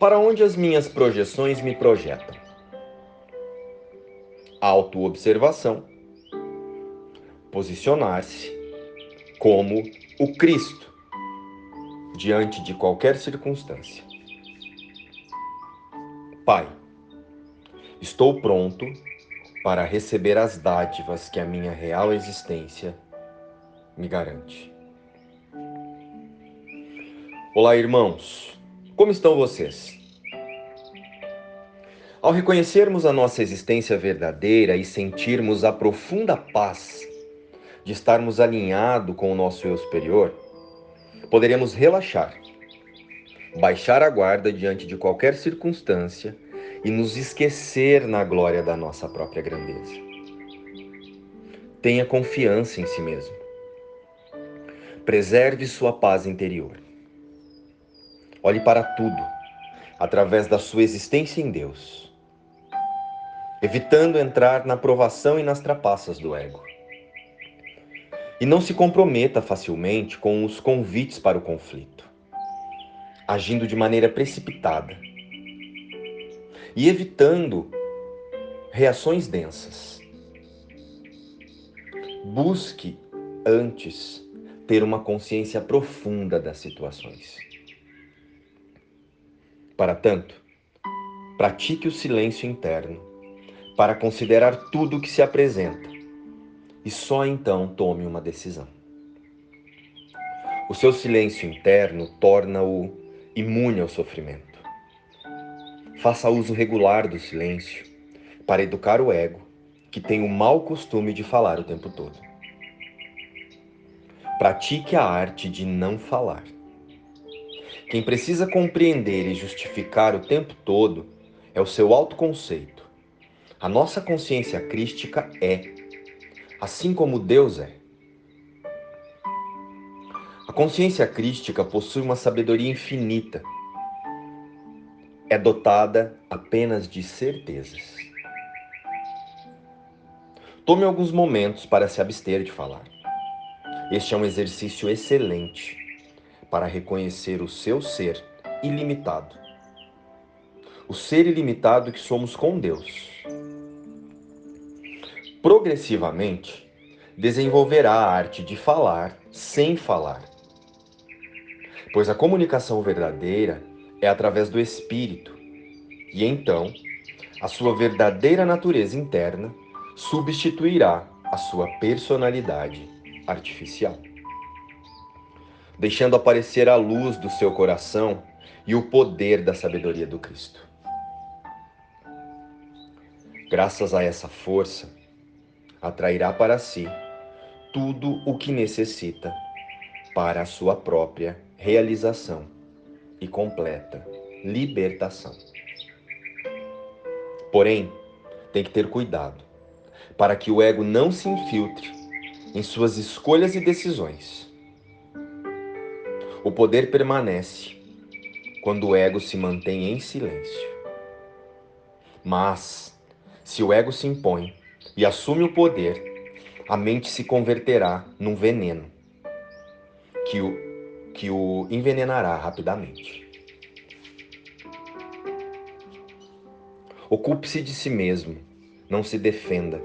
Para onde as minhas projeções me projetam? Autoobservação. Posicionar-se como o Cristo diante de qualquer circunstância. Pai, estou pronto para receber as dádivas que a minha real existência me garante. Olá, irmãos. Como estão vocês? Ao reconhecermos a nossa existência verdadeira e sentirmos a profunda paz de estarmos alinhados com o nosso eu superior, poderemos relaxar, baixar a guarda diante de qualquer circunstância e nos esquecer na glória da nossa própria grandeza. Tenha confiança em si mesmo. Preserve sua paz interior. Olhe para tudo através da sua existência em Deus, evitando entrar na provação e nas trapaças do ego. E não se comprometa facilmente com os convites para o conflito, agindo de maneira precipitada e evitando reações densas. Busque antes ter uma consciência profunda das situações. Para tanto, pratique o silêncio interno para considerar tudo o que se apresenta e só então tome uma decisão. O seu silêncio interno torna-o imune ao sofrimento. Faça uso regular do silêncio para educar o ego, que tem o mau costume de falar o tempo todo. Pratique a arte de não falar. Quem precisa compreender e justificar o tempo todo é o seu autoconceito. A nossa consciência crística é, assim como Deus é. A consciência crística possui uma sabedoria infinita é dotada apenas de certezas. Tome alguns momentos para se abster de falar. Este é um exercício excelente para reconhecer o seu ser ilimitado. O ser ilimitado que somos com Deus. Progressivamente, desenvolverá a arte de falar sem falar. Pois a comunicação verdadeira é através do espírito. E então, a sua verdadeira natureza interna substituirá a sua personalidade artificial, deixando aparecer a luz do seu coração e o poder da sabedoria do Cristo. Graças a essa força, atrairá para si tudo o que necessita para a sua própria realização e completa libertação. Porém, tem que ter cuidado para que o ego não se infiltre em suas escolhas e decisões. O poder permanece quando o ego se mantém em silêncio. Mas, se o ego se impõe e assume o poder, a mente se converterá num veneno que o que o envenenará rapidamente. Ocupe-se de si mesmo, não se defenda.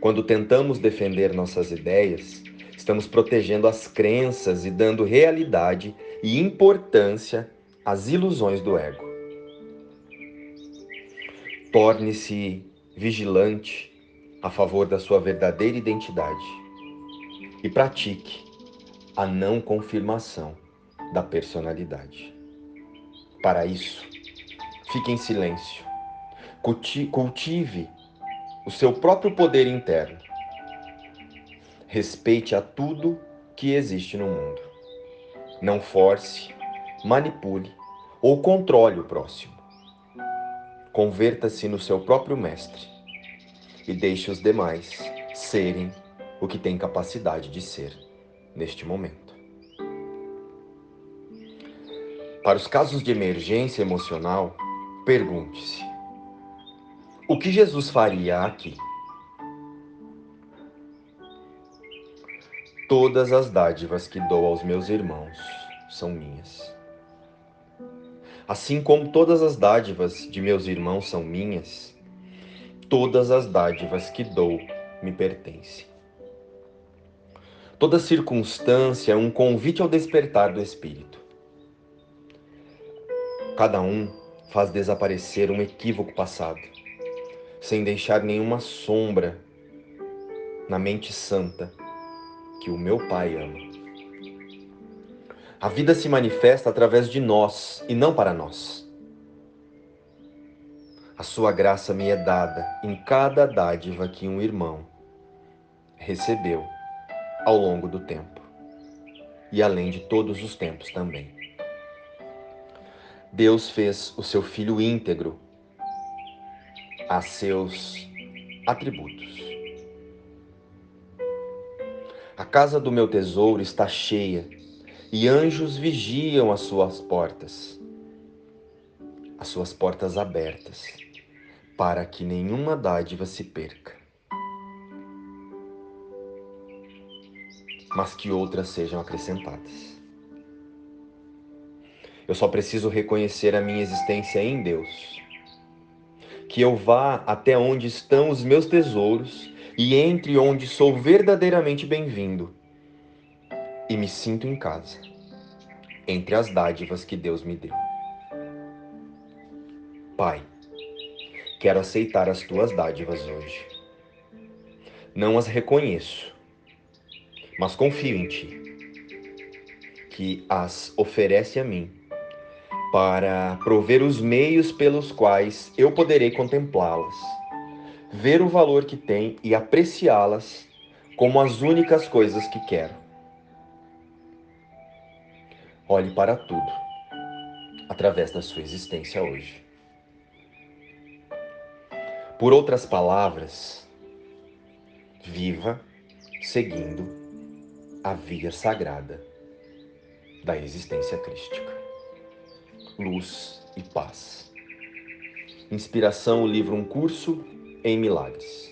Quando tentamos defender nossas ideias, estamos protegendo as crenças e dando realidade e importância às ilusões do ego. Torne-se vigilante a favor da sua verdadeira identidade e pratique a não confirmação da personalidade. Para isso, fique em silêncio, cultive o seu próprio poder interno, respeite a tudo que existe no mundo. Não force, manipule ou controle o próximo. Converta-se no seu próprio mestre e deixe os demais serem o que têm capacidade de ser neste momento. Para os casos de emergência emocional, pergunte-se: o que Jesus faria aqui? Todas as dádivas que dou aos meus irmãos são minhas. Assim como todas as dádivas de meus irmãos são minhas, todas as dádivas que dou me pertencem. Toda circunstância é um convite ao despertar do espírito. Cada um faz desaparecer um equívoco passado, sem deixar nenhuma sombra na mente santa que o meu Pai ama. A vida se manifesta através de nós e não para nós. A sua graça me é dada em cada dádiva que um irmão recebeu ao longo do tempo e além de todos os tempos também. Deus fez o seu filho íntegro a seus atributos. A casa do meu tesouro está cheia e anjos vigiam as suas portas, as suas portas abertas, para que nenhuma dádiva se perca, mas que outras sejam acrescentadas. Eu só preciso reconhecer a minha existência em Deus. Que eu vá até onde estão os meus tesouros e entre onde sou verdadeiramente bem-vindo e me sinto em casa, entre as dádivas que Deus me deu. Pai, quero aceitar as tuas dádivas hoje. Não as reconheço, mas confio em ti, que as oferece a mim para prover os meios pelos quais eu poderei contemplá-las ver o valor que tem e apreciá-las como as únicas coisas que quero. Olhe para tudo através da sua existência hoje. Por outras palavras, viva seguindo a via sagrada da existência crística. Luz e paz. Inspiração, o livro Um Curso em milagres.